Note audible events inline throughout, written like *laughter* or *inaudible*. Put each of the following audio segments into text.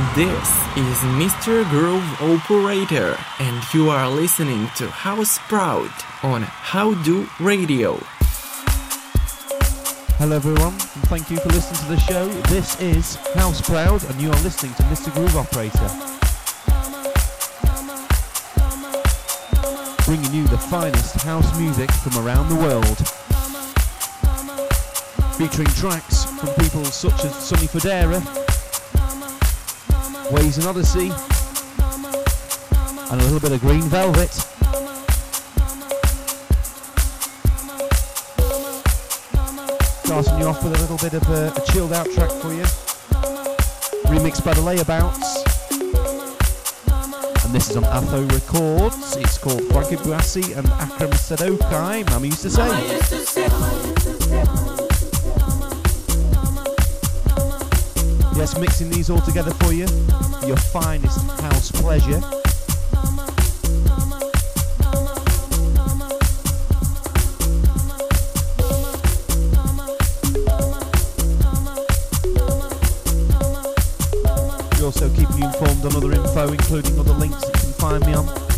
This is Mr. Groove Operator, and you are listening to House Proud on How Do Radio. Hello, everyone, and thank you for listening to the show. This is House Proud, and you are listening to Mr. Groove Operator. Bringing you the finest house music from around the world. Featuring tracks from people such as Sonny Fodera, Ways and Odyssey, and a little bit of Green Velvet. Starting you off with a little bit of a, a chilled out track for you, remixed by the Layabouts. And this is on Atho Records. It's called Frankie Buassi and Akram Sadokai, Mama used to say. West mixing these all together for you, your finest house pleasure. We're also keeping you informed on other info, including other links that you can find me on.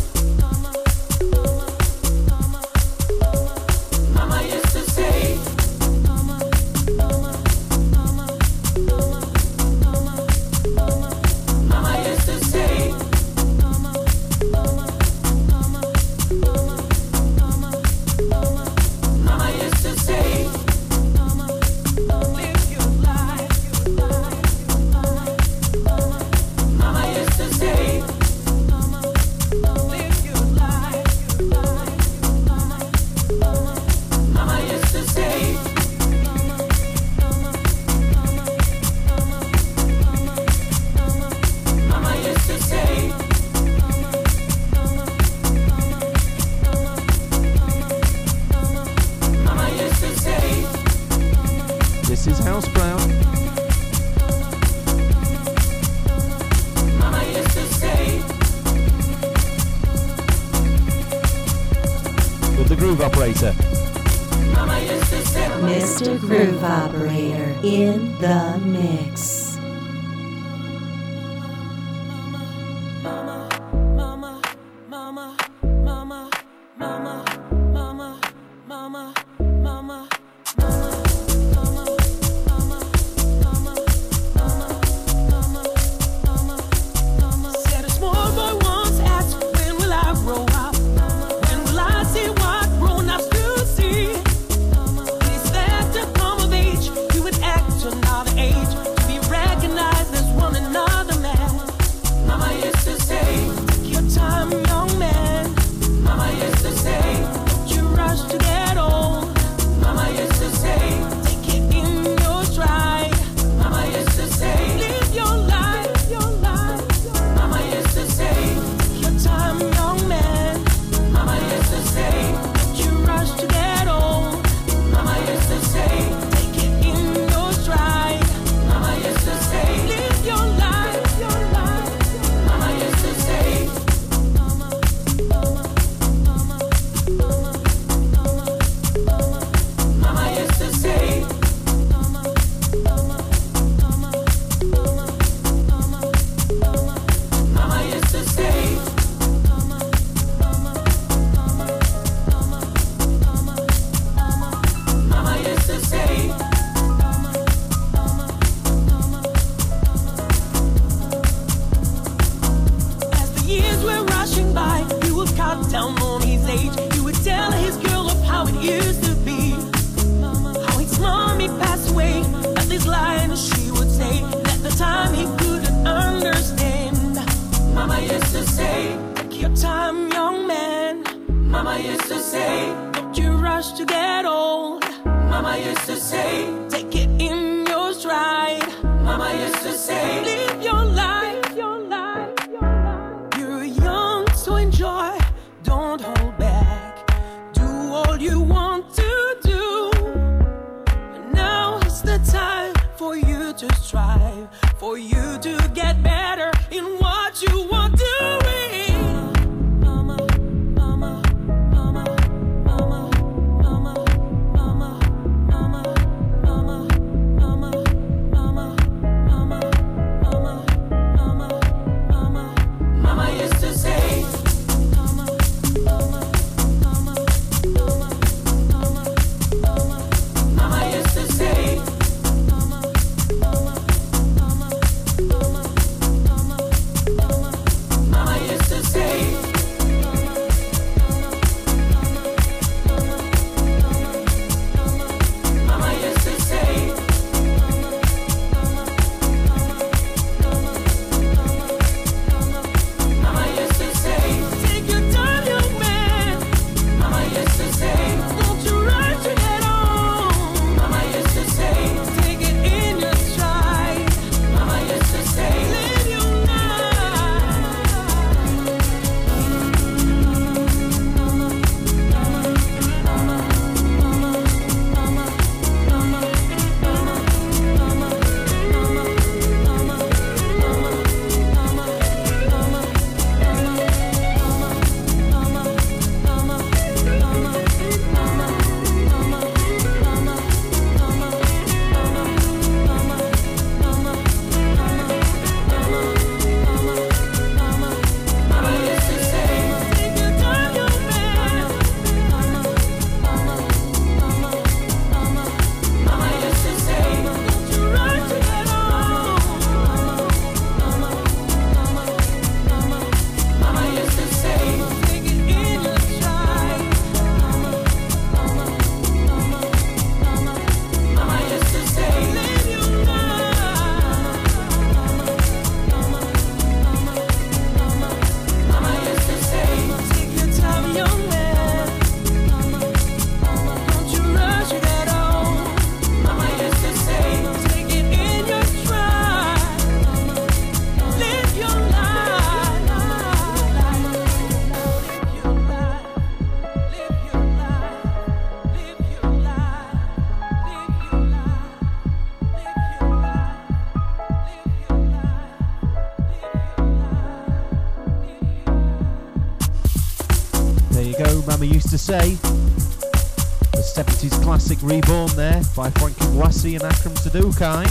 Sudukai.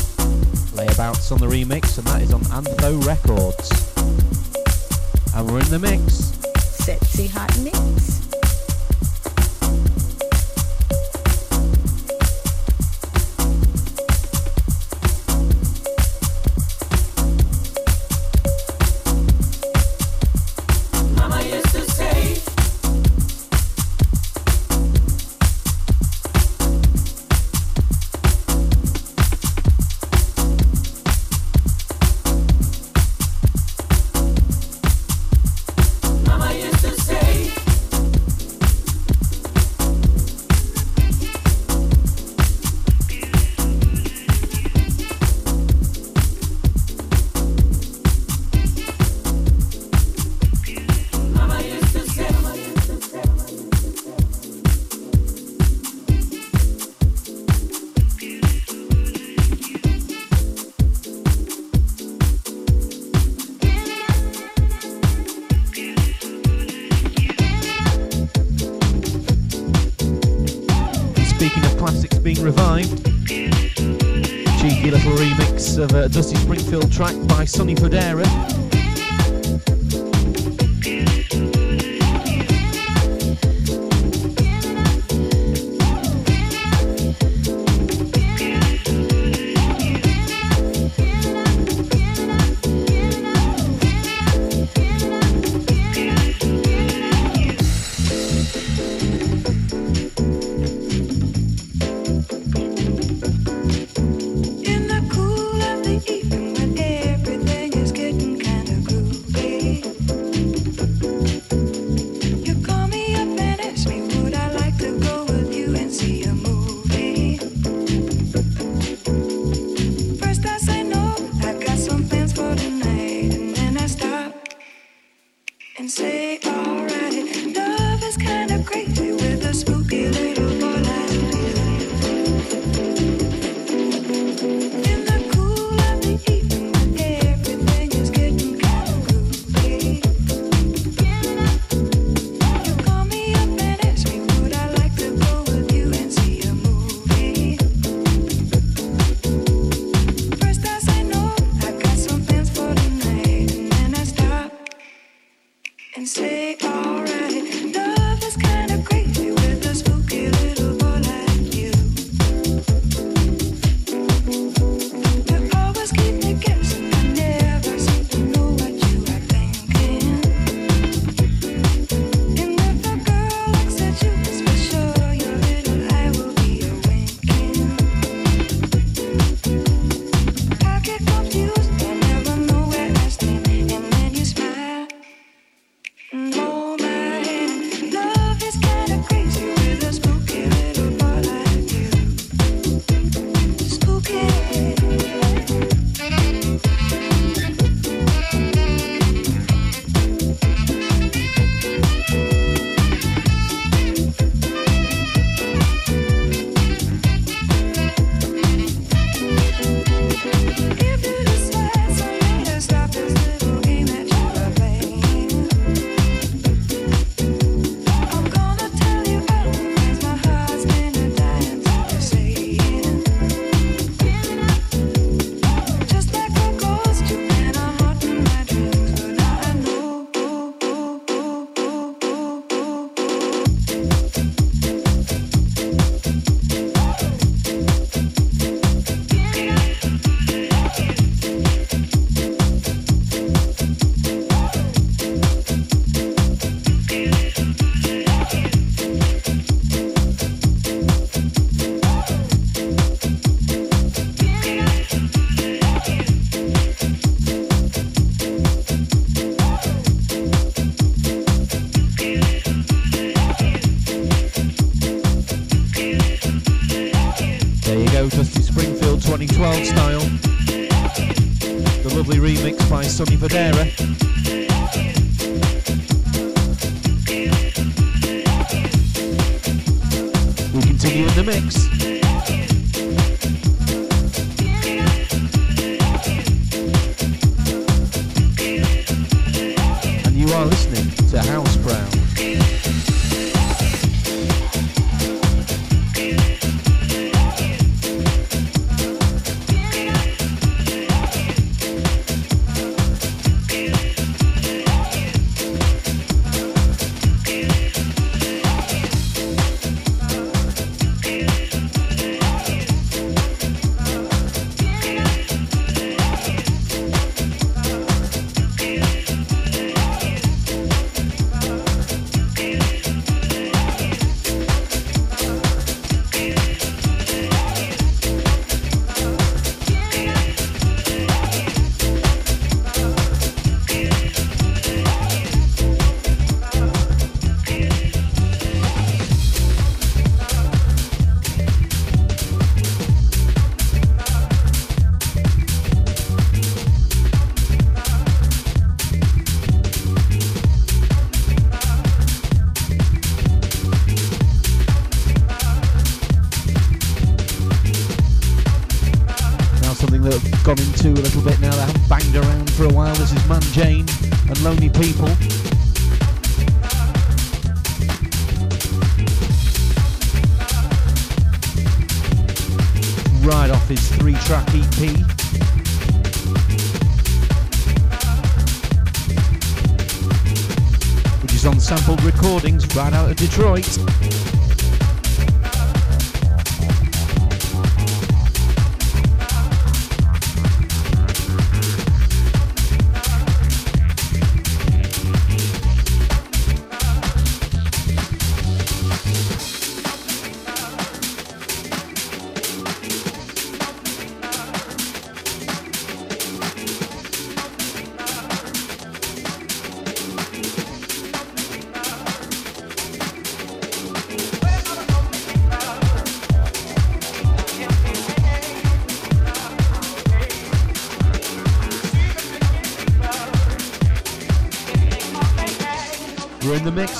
Layabouts on the remix. Revived. Cheeky little remix of a Dusty Springfield track by Sonny Fodera.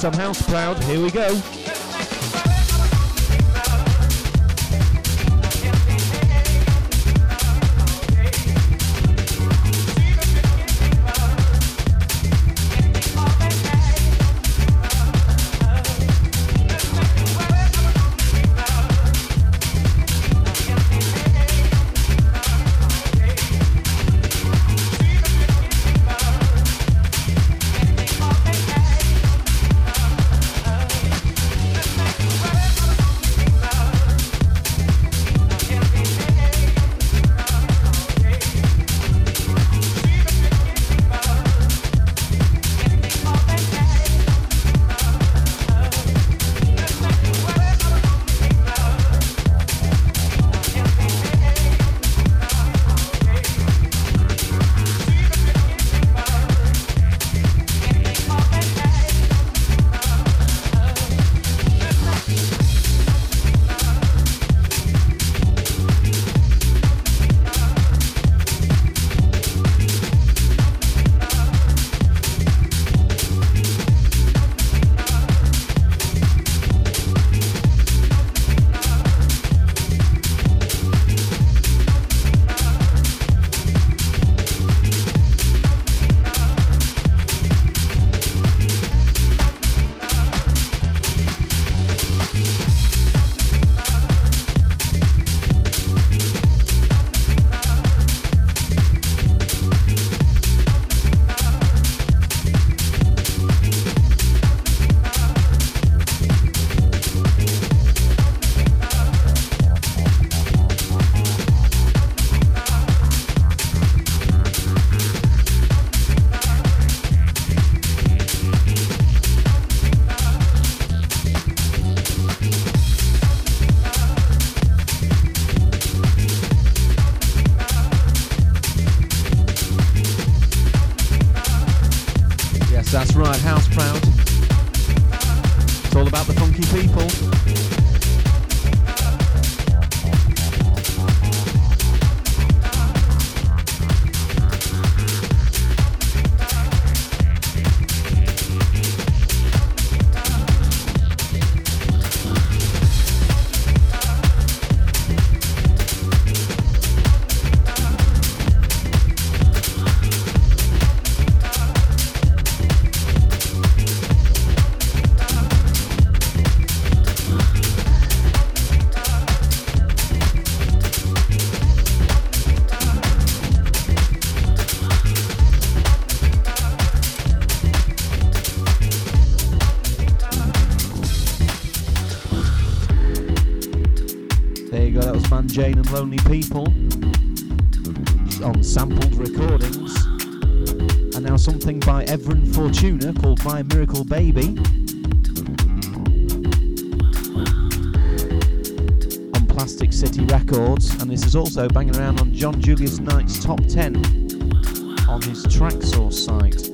I'm house proud. Here we go. People on sampled recordings. And now something by Evren Fortuna called My Miracle Baby. On Plastic City Records, and this is also banging around on John Julius Knight's top 10 on his Traxsource site.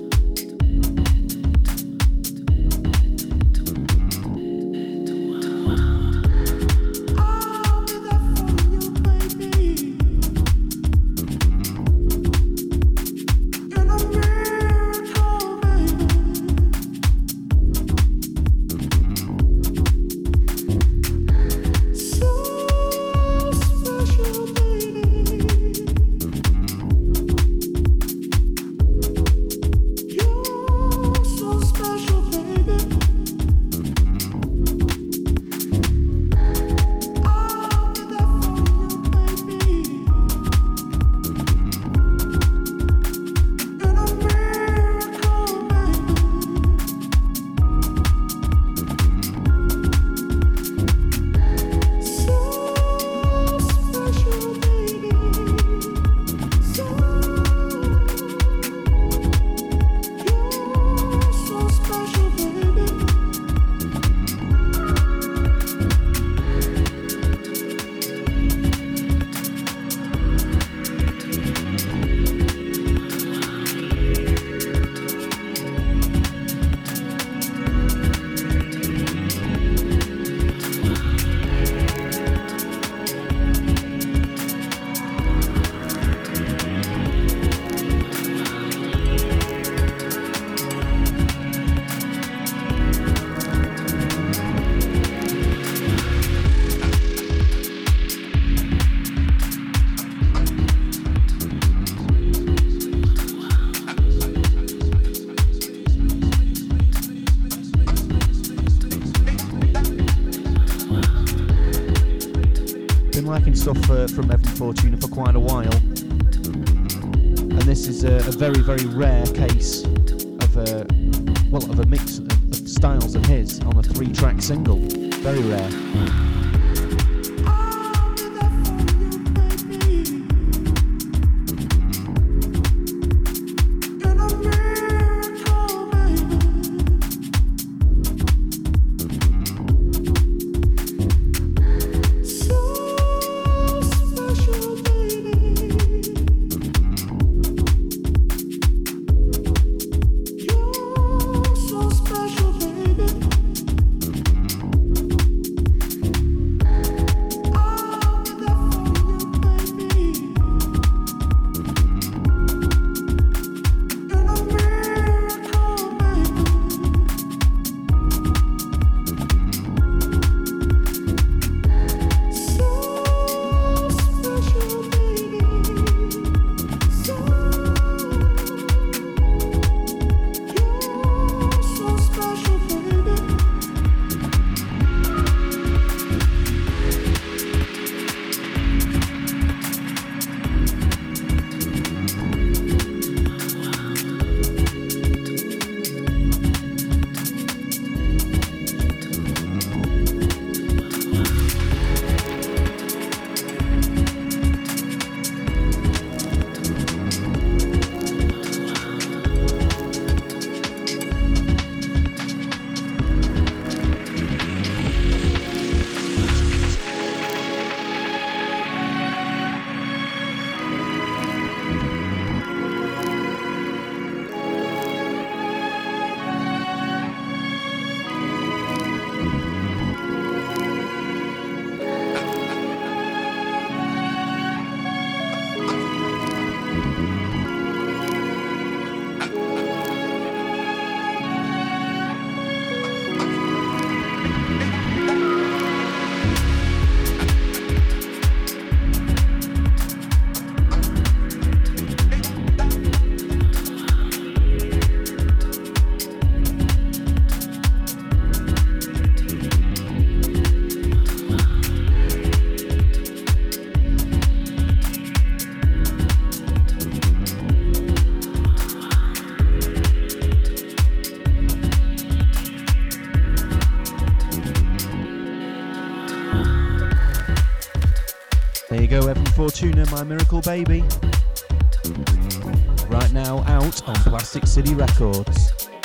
Liking stuff uh, from Evren Fortuna for quite a while. And this is a, a very, very rare case of a, well, of a mix of, styles of his on a three track single. Very rare. Fortuna, My Miracle Baby. Right now out on Plastic City Records.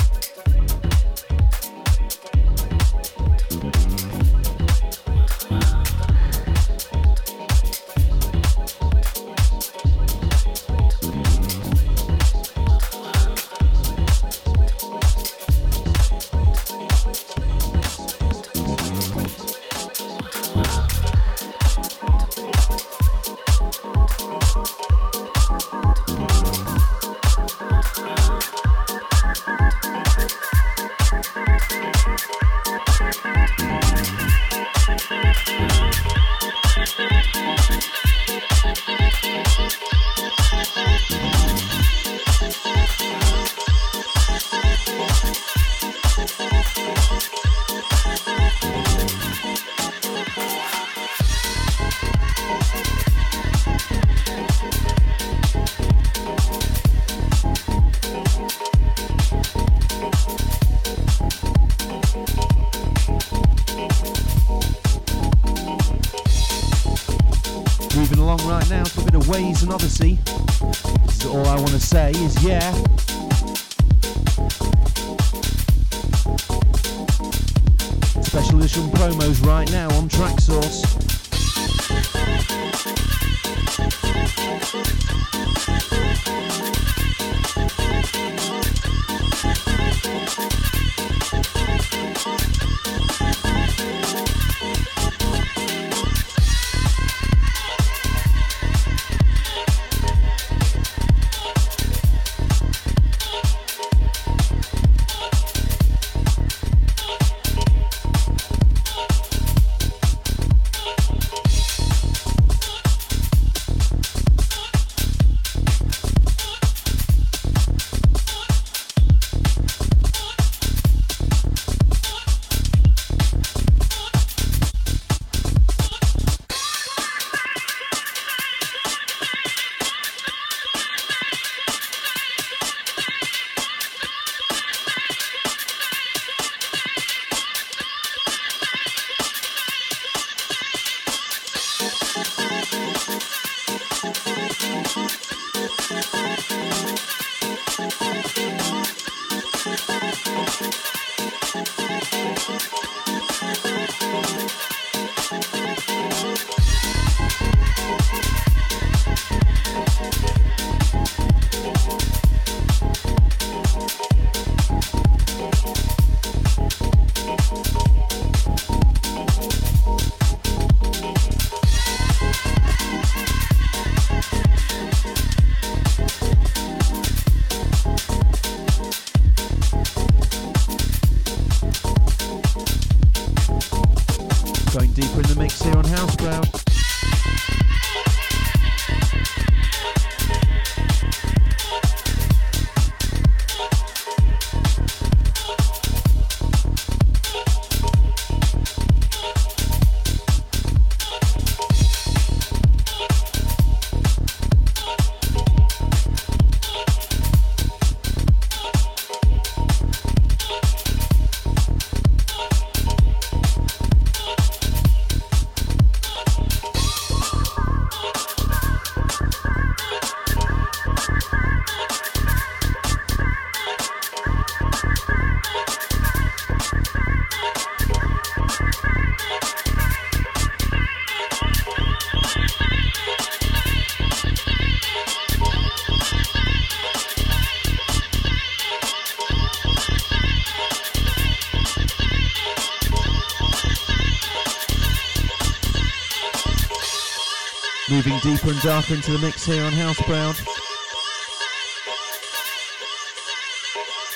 Deeper and darker into the mix here on Houseproud.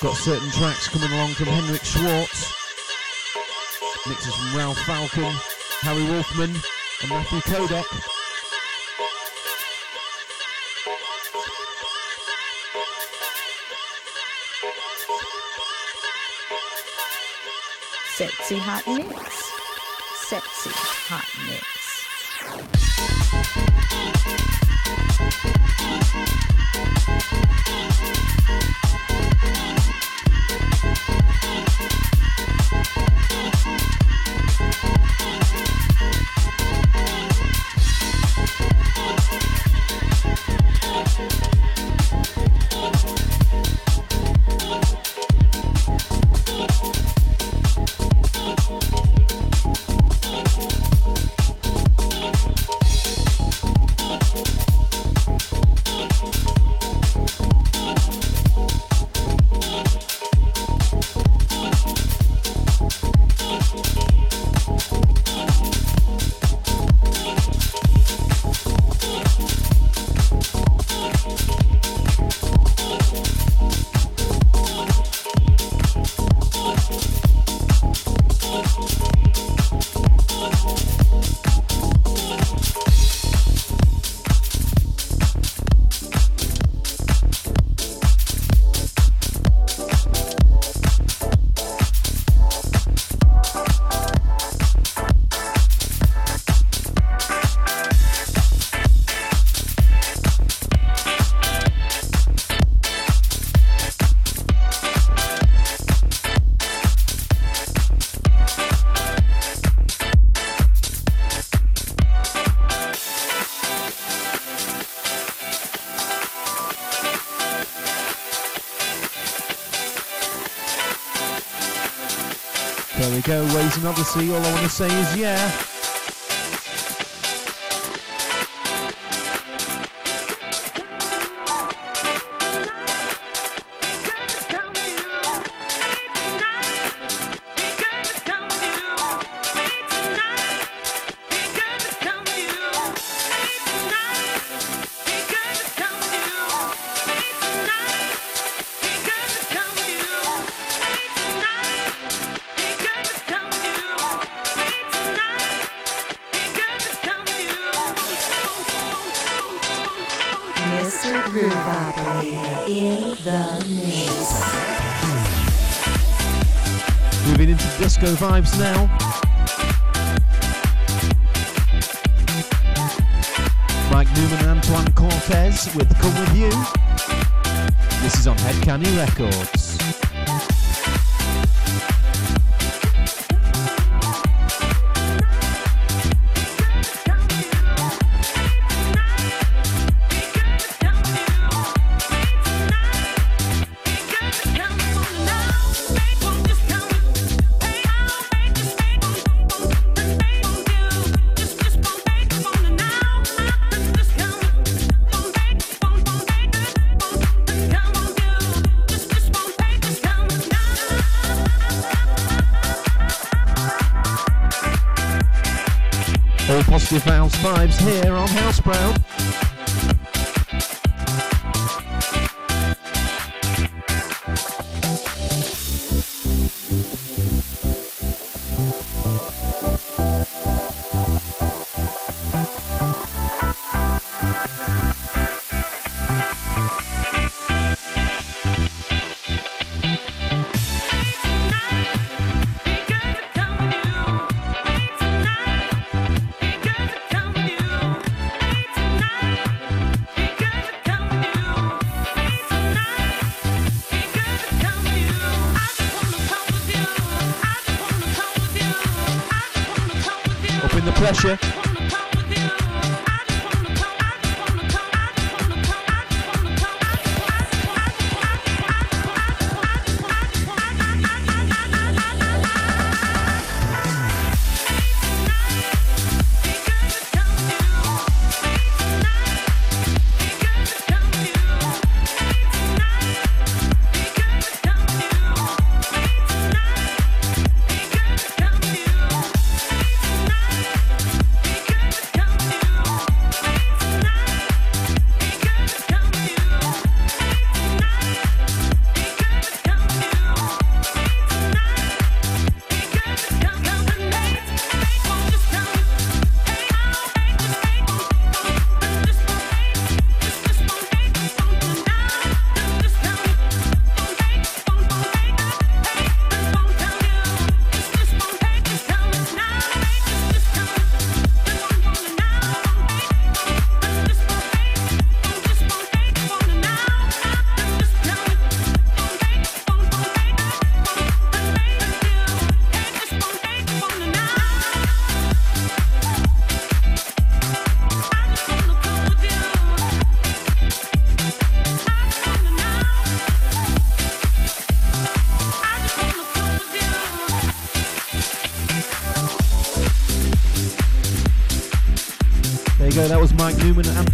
Got certain tracks coming along from Henrik Schwarz, Mixes from Ralph Falcon, Harry Wolfman, and Matthew Kodak. Sexy hot mix. Sexy hot mix. Odyssey. All I want to say is yeah. Now. 再说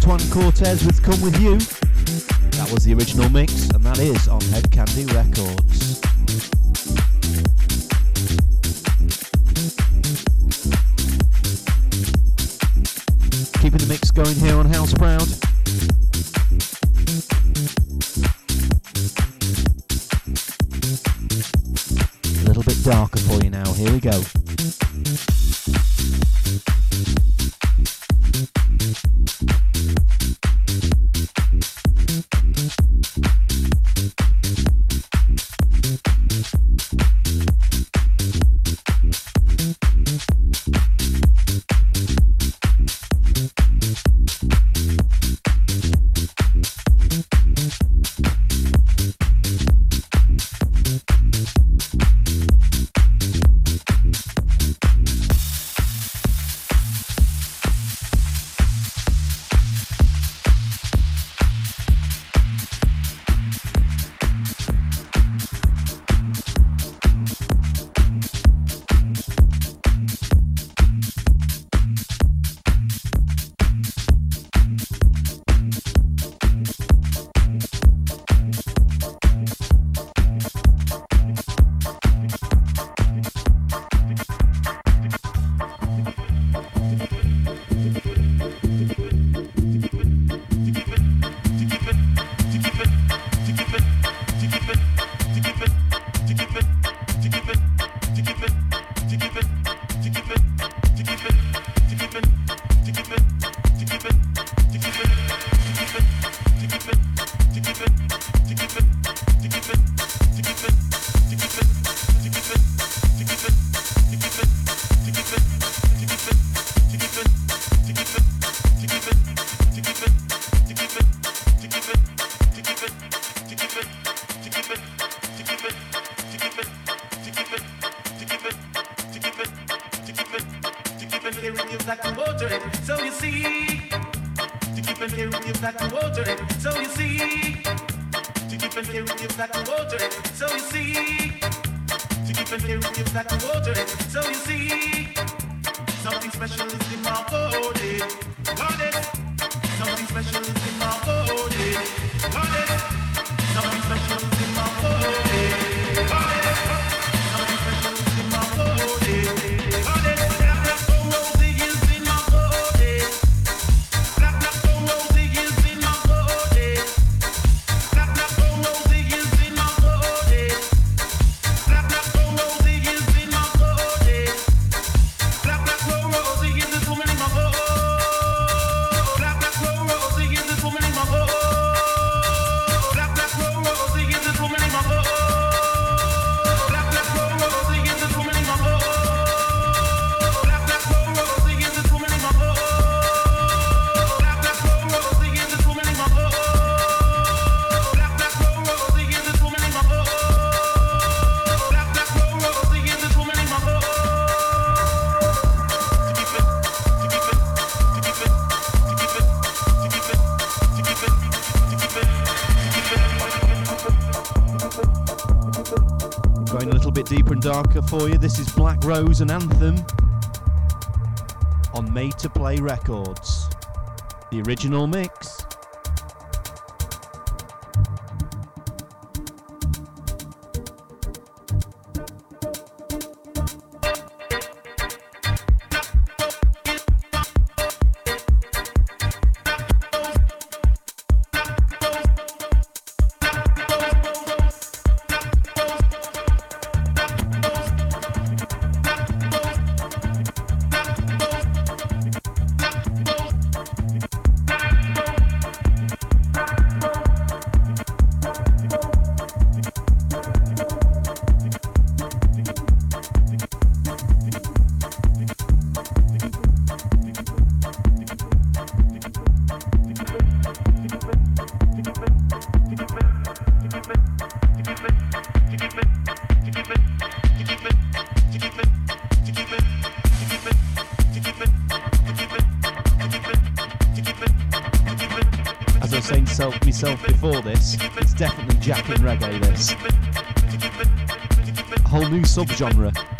pressure. Cortez with Come With You. That was the original mix, and that is on Hed Kandi Records. Darker for you, this is Black Rose and Anthem on Made to Play Records. The original mix. Subgenre.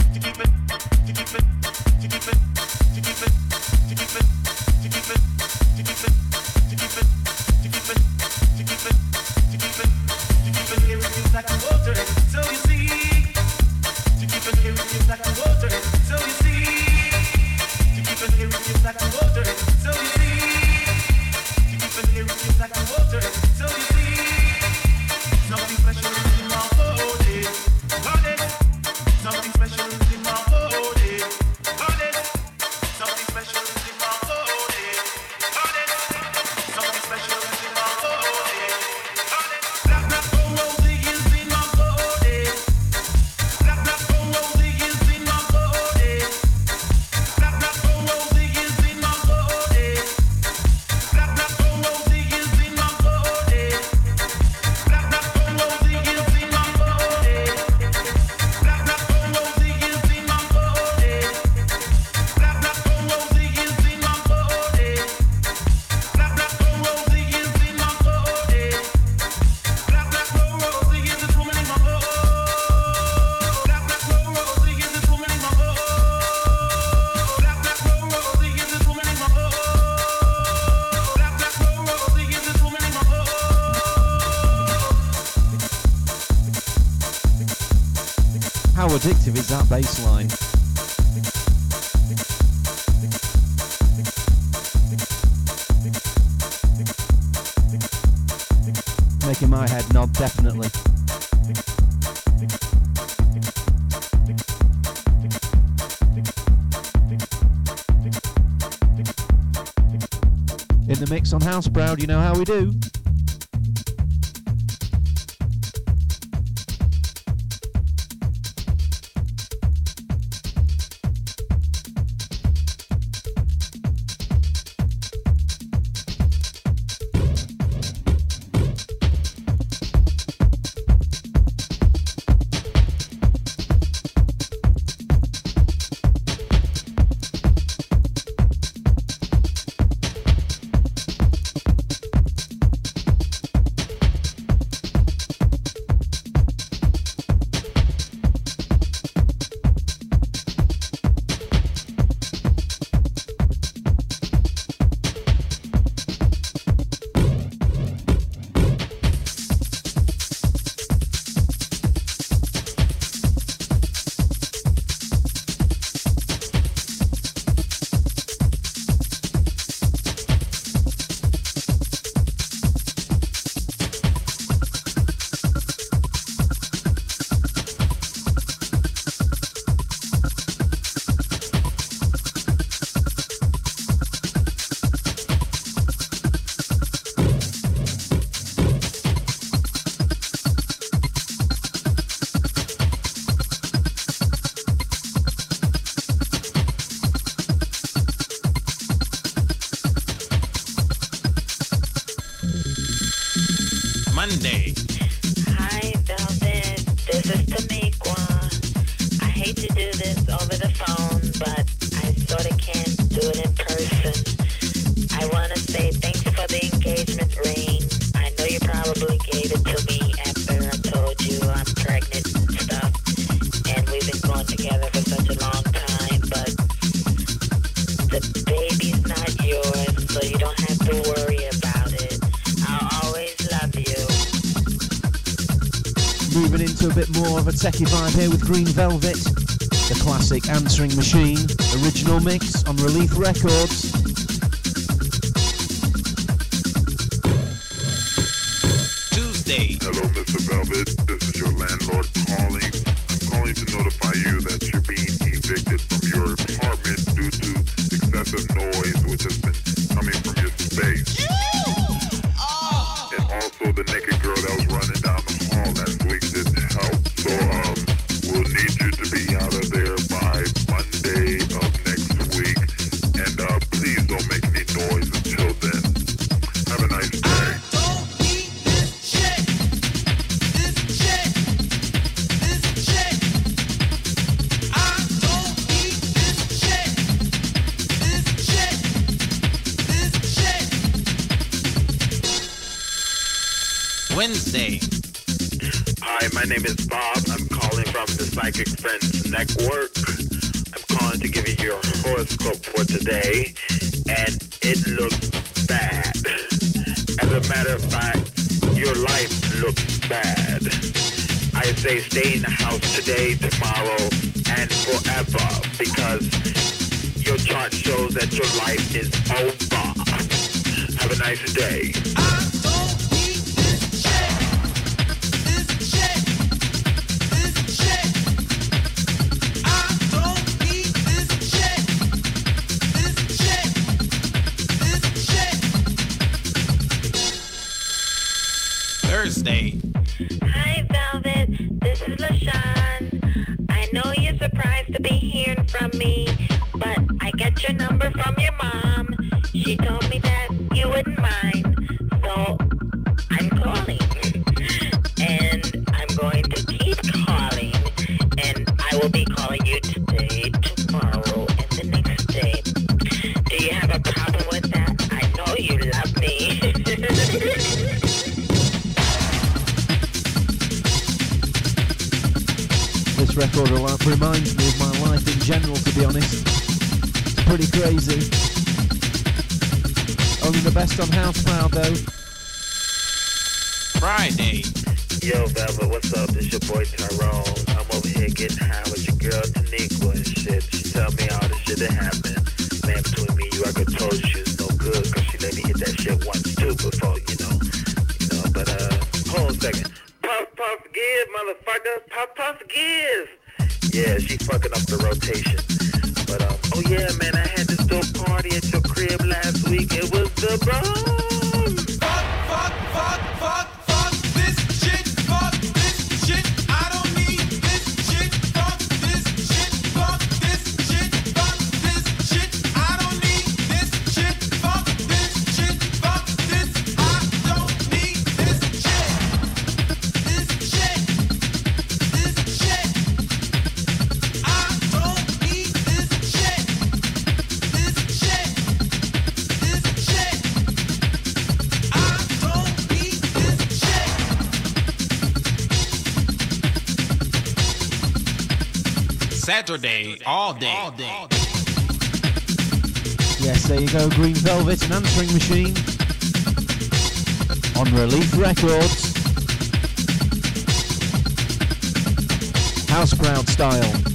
In the mix on House Proud, you know how we do. Techy vibe here with Green Velvet, the classic Answering Machine, original mix on Relief Records. Wednesday. Hi, my name is Bob. I'm calling from the Psychic Friends Network. I'm calling to give you your horoscope for today, and it looks bad. As a matter of fact, your life looks bad. I say stay in the house today, tomorrow, and forever because your chart shows that your life is over. Have a nice day. Saturday, all day. All day. Yes, there you go, Green Velvet and Answering Machine on Relief Records. House crowd style.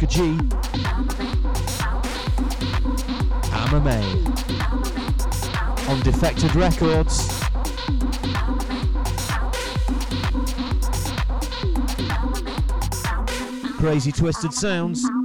Oscar G. MMA. On Defected Records. Crazy Twisted Sounds.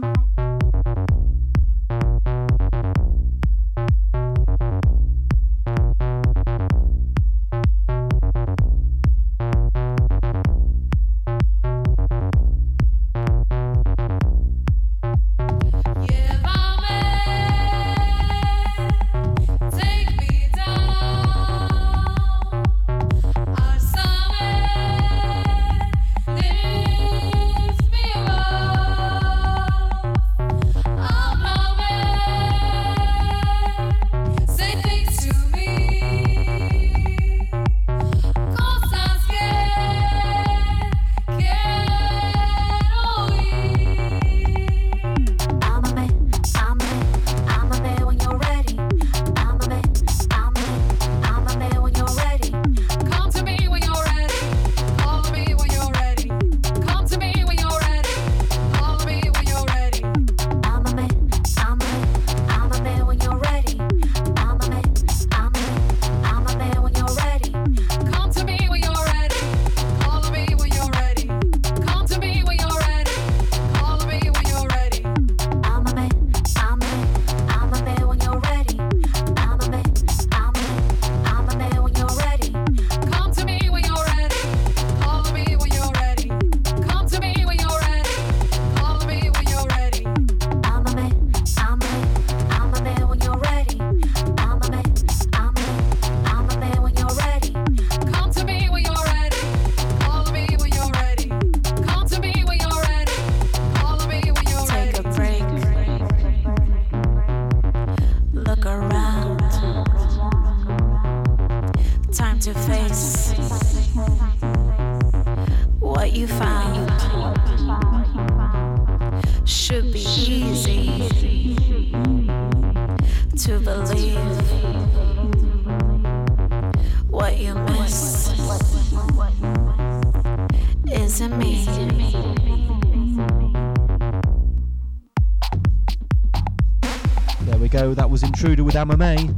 MMA,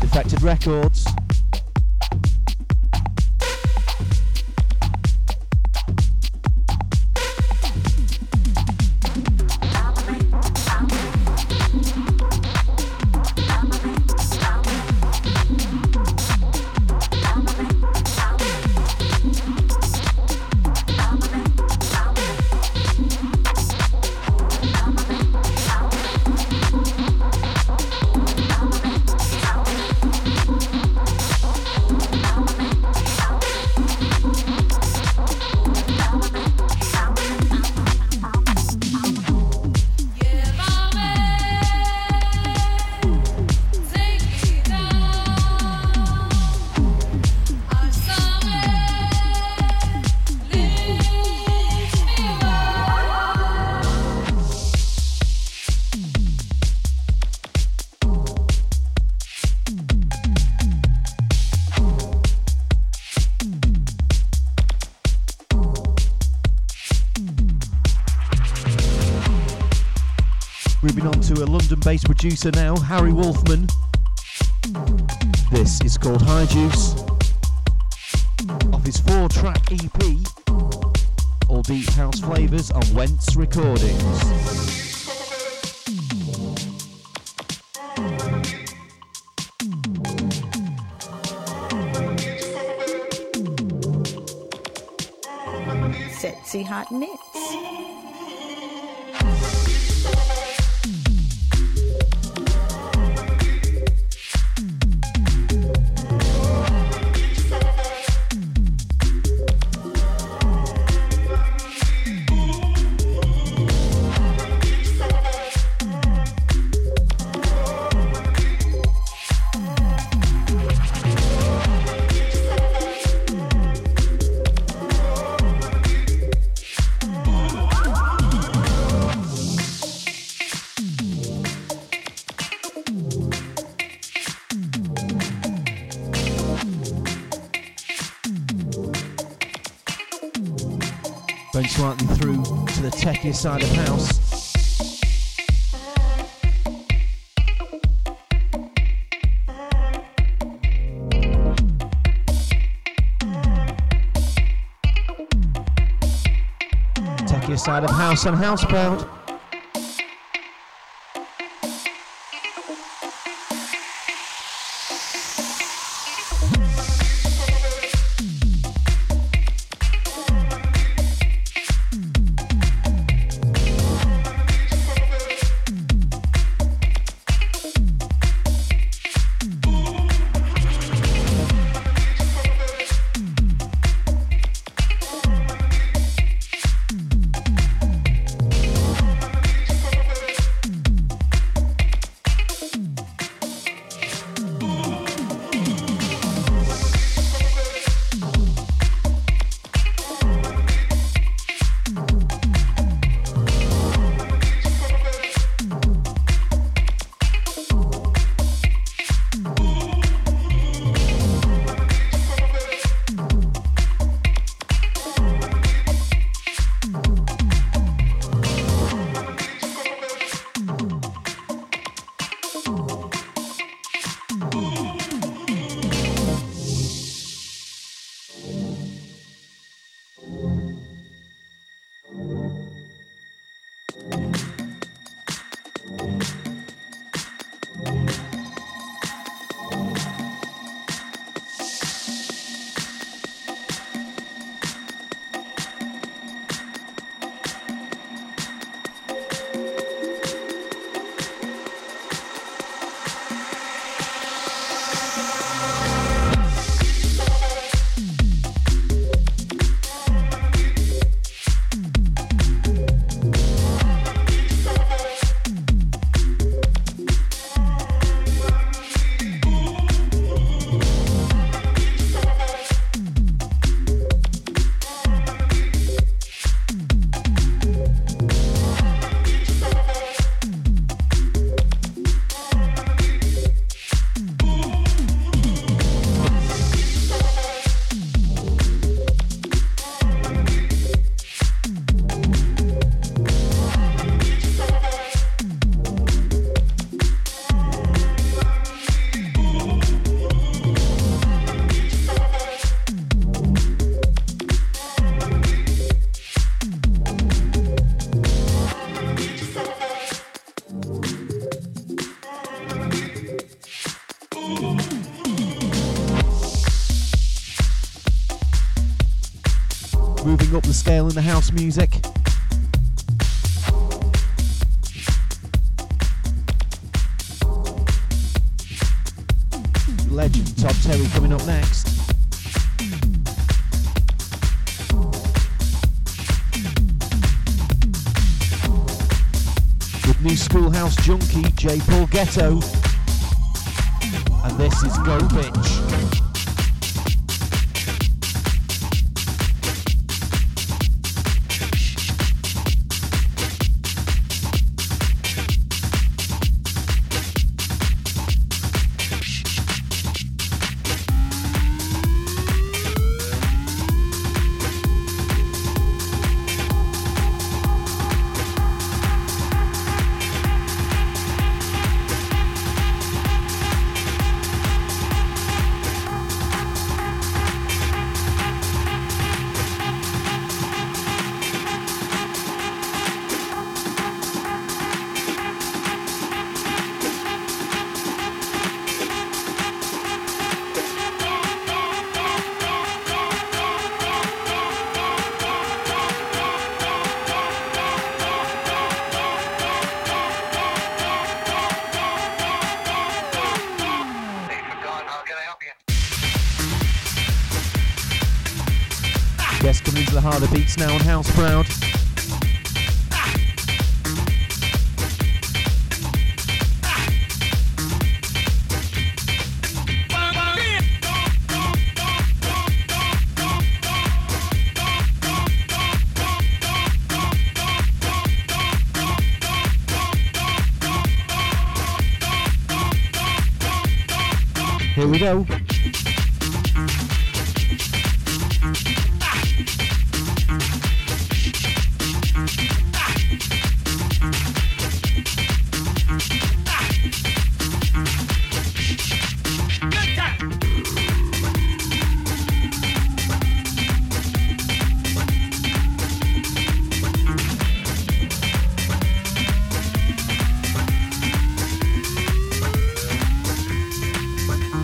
Defected Records. Producer now, Harry Wolfman. This is called High Juice. Off his four track EP, all deep house flavours on Wentz Recordings. Sexy hot mix. Slightly through to the techier side of house. Techier side of house and Houseproud. The house music. Legend Todd Terry coming up next. With new Schoolhouse Junkie, J. Paul Getto. And this is Go Bitch.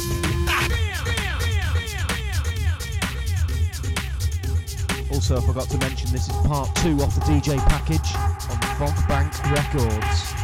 *laughs* Also, I forgot to mention this is part two of the DJ package on Funk Bank Records.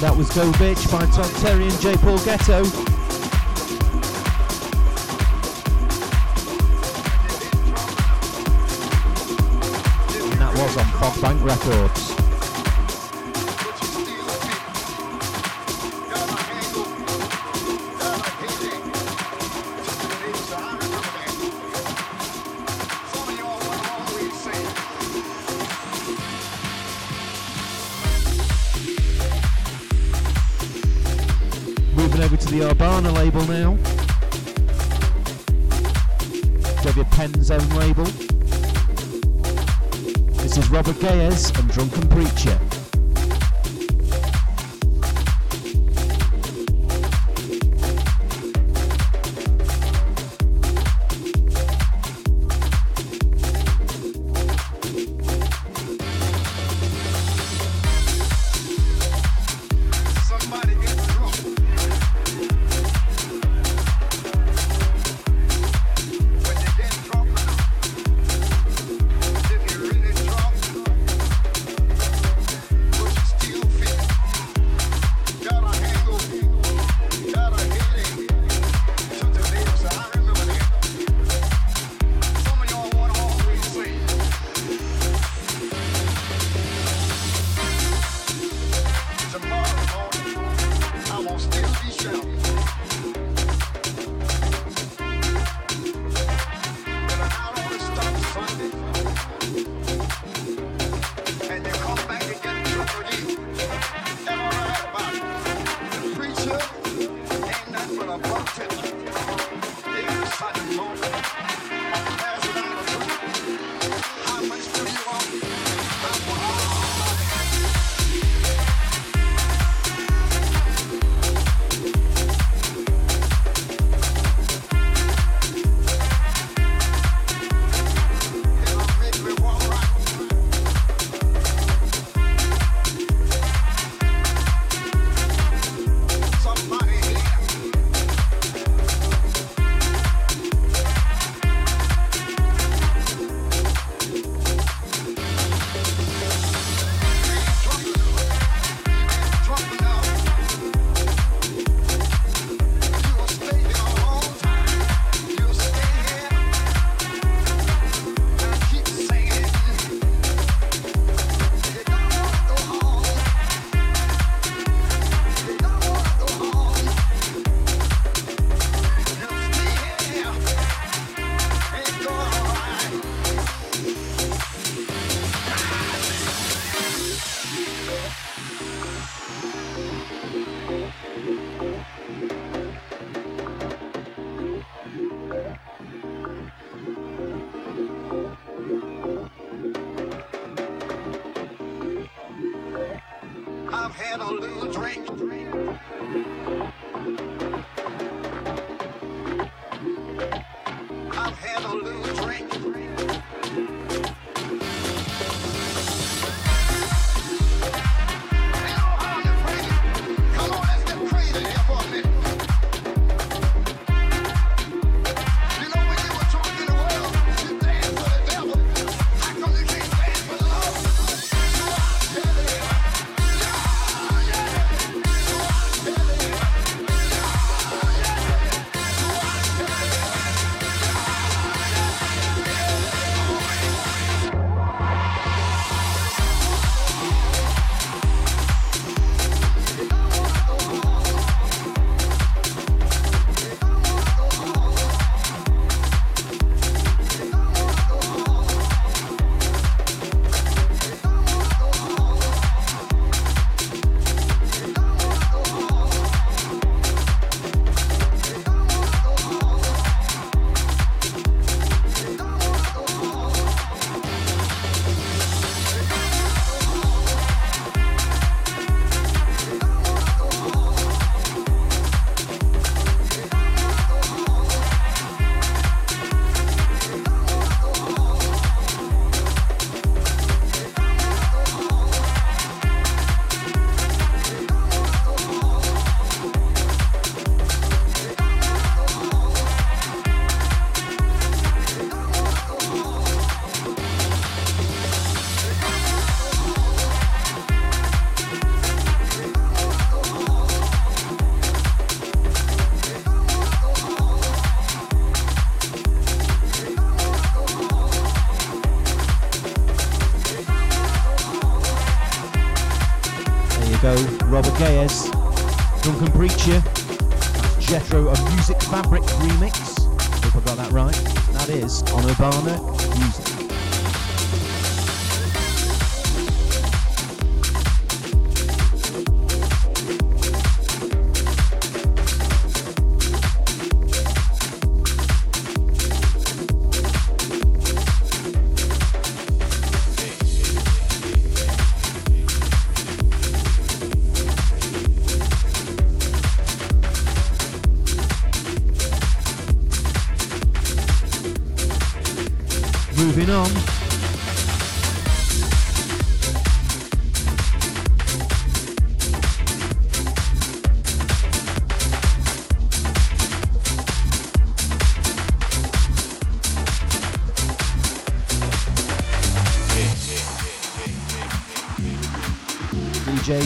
That was Go Bitch by Todd Terry and J. Paul Getto. And that was on Fog Bank Records. Gayes and Drunken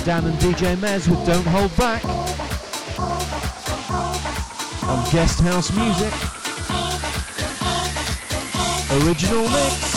Preacher. Dan and DJ Mez with Don't Hold Back on Guest House Music. Original mix.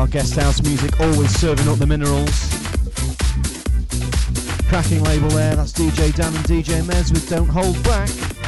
our guest house music, always serving up the minerals. Cracking label there, that's DJ Dan and DJ Mez with Don't Hold Back.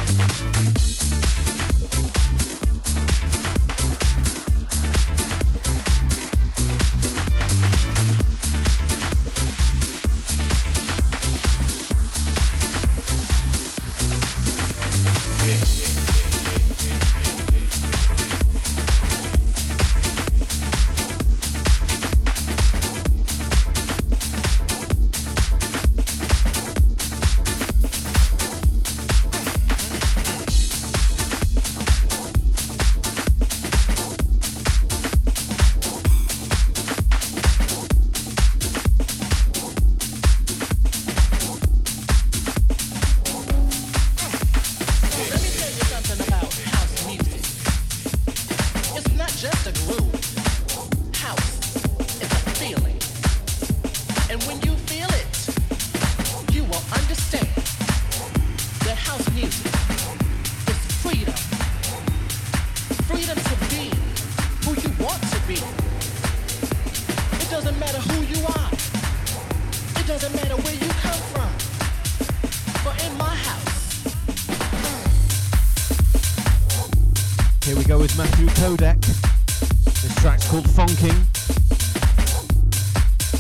Andrew Kodak. This track's called Funking.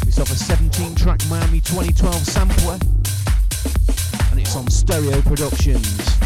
It's off a 17 track Miami 2012 sampler and it's on Stereo Productions.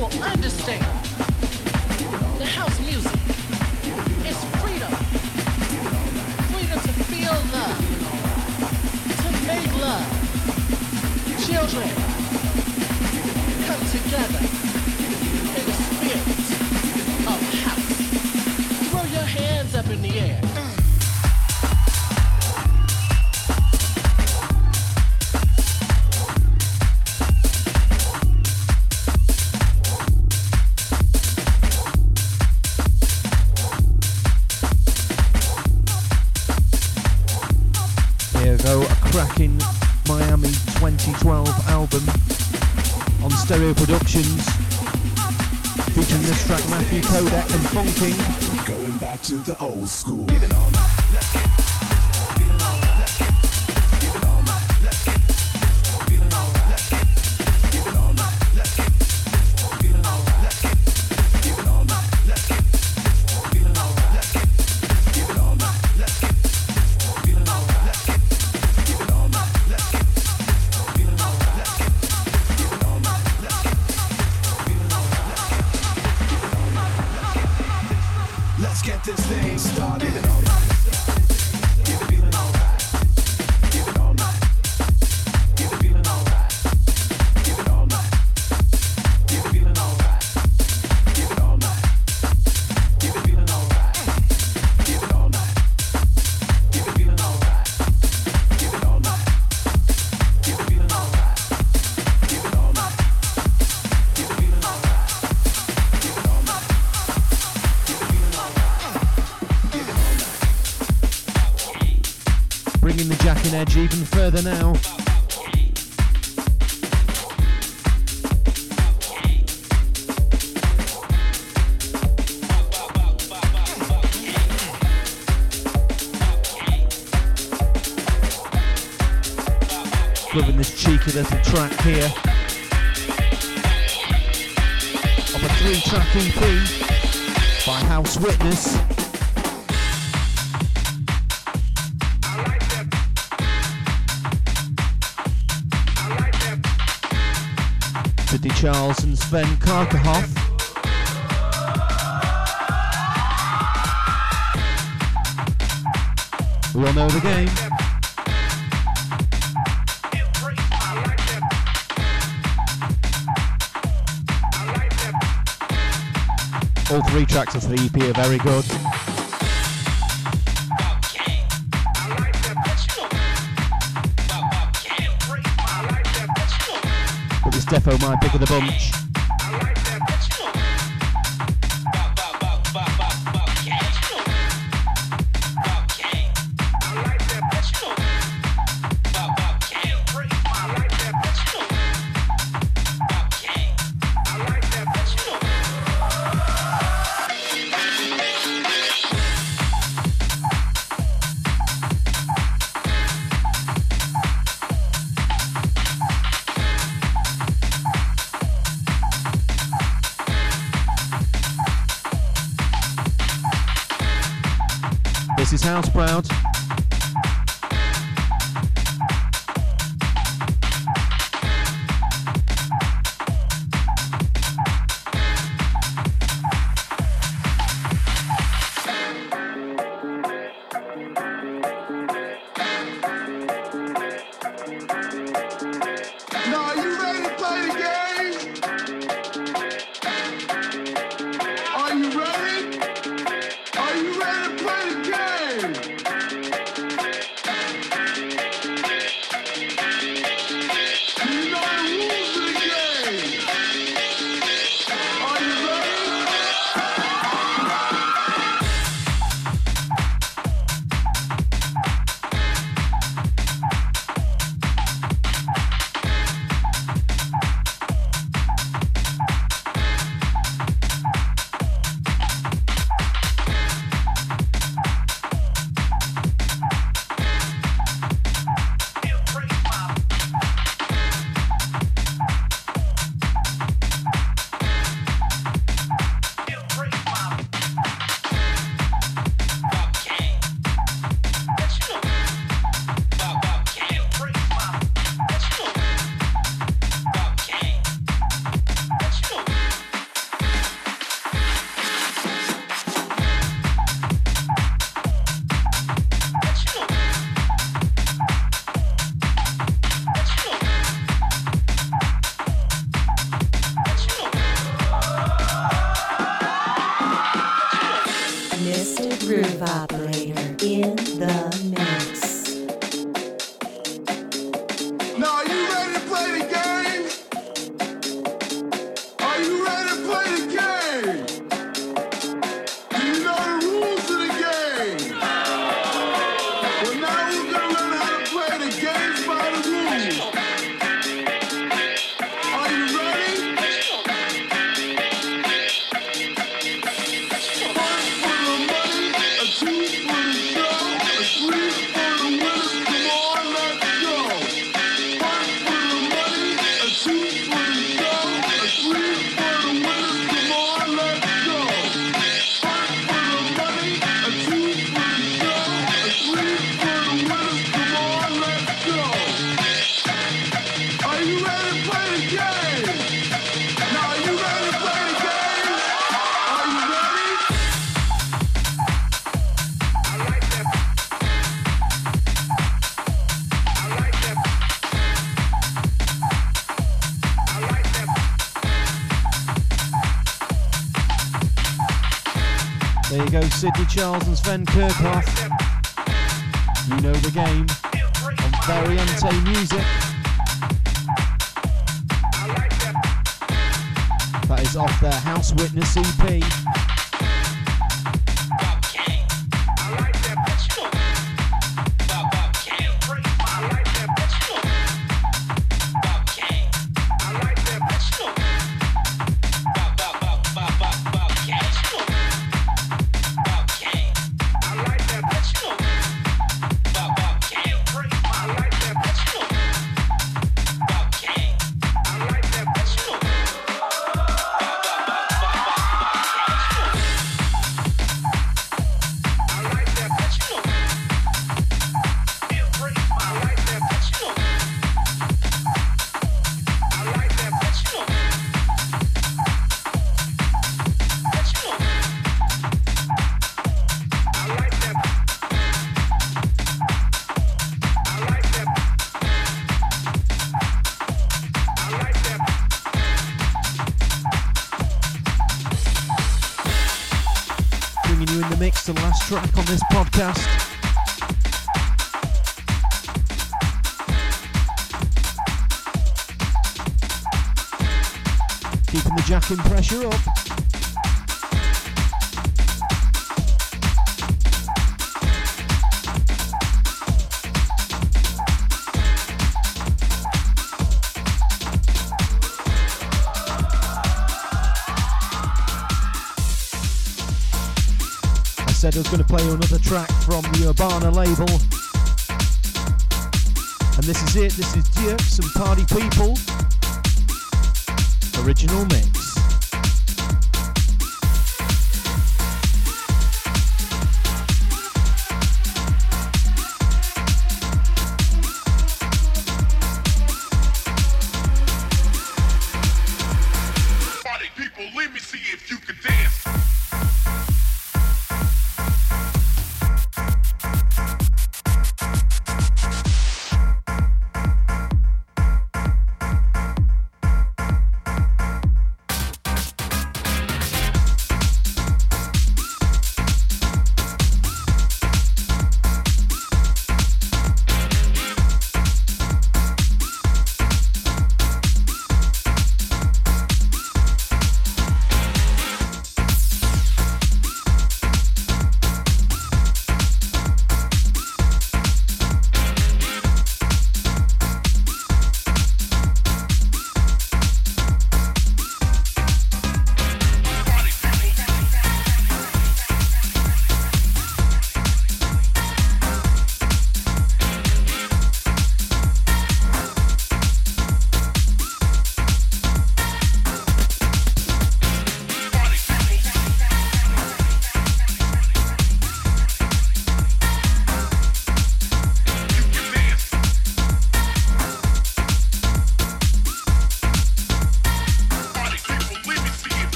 will understand the house music is freedom. Freedom to feel love, to make love. Children, come together in the spirit of house. Throw your hands up in the air. Emotions, featuring this track Matthew Kodak and Bonking. Going back to the old school. All three tracks of the EP are very good. But this Defo might pick of the bunch. Sidney Charles and Sven Kirchhof. You know the game on Variante Music. That is off their House Witness EP. Another track from the Urbana label. And this is it. This is Dirks and Party People. Original mix.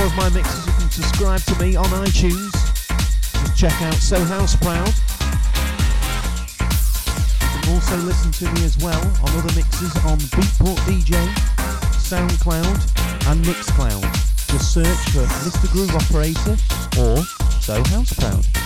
More of my mixes, you can subscribe to me on iTunes. Just check out So House Proud. You can also listen to me as well on other mixes on Beatport DJ, SoundCloud, and Mixcloud. Just search for Mr. Groove Operator or So House Proud.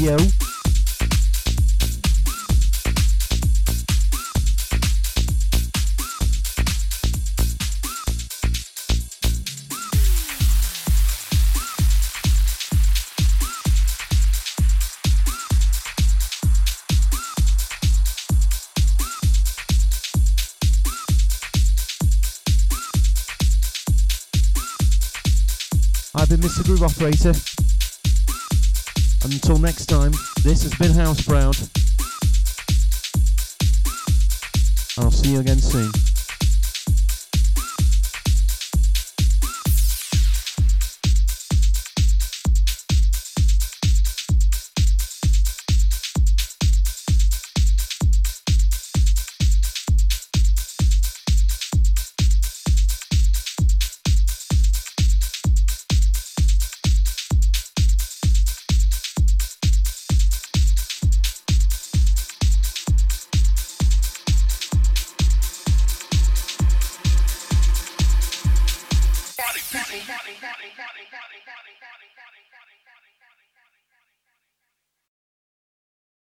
Radio. I've been Mr. Groove Operator. Until next time, this has been House Proud. I'll see you again soon.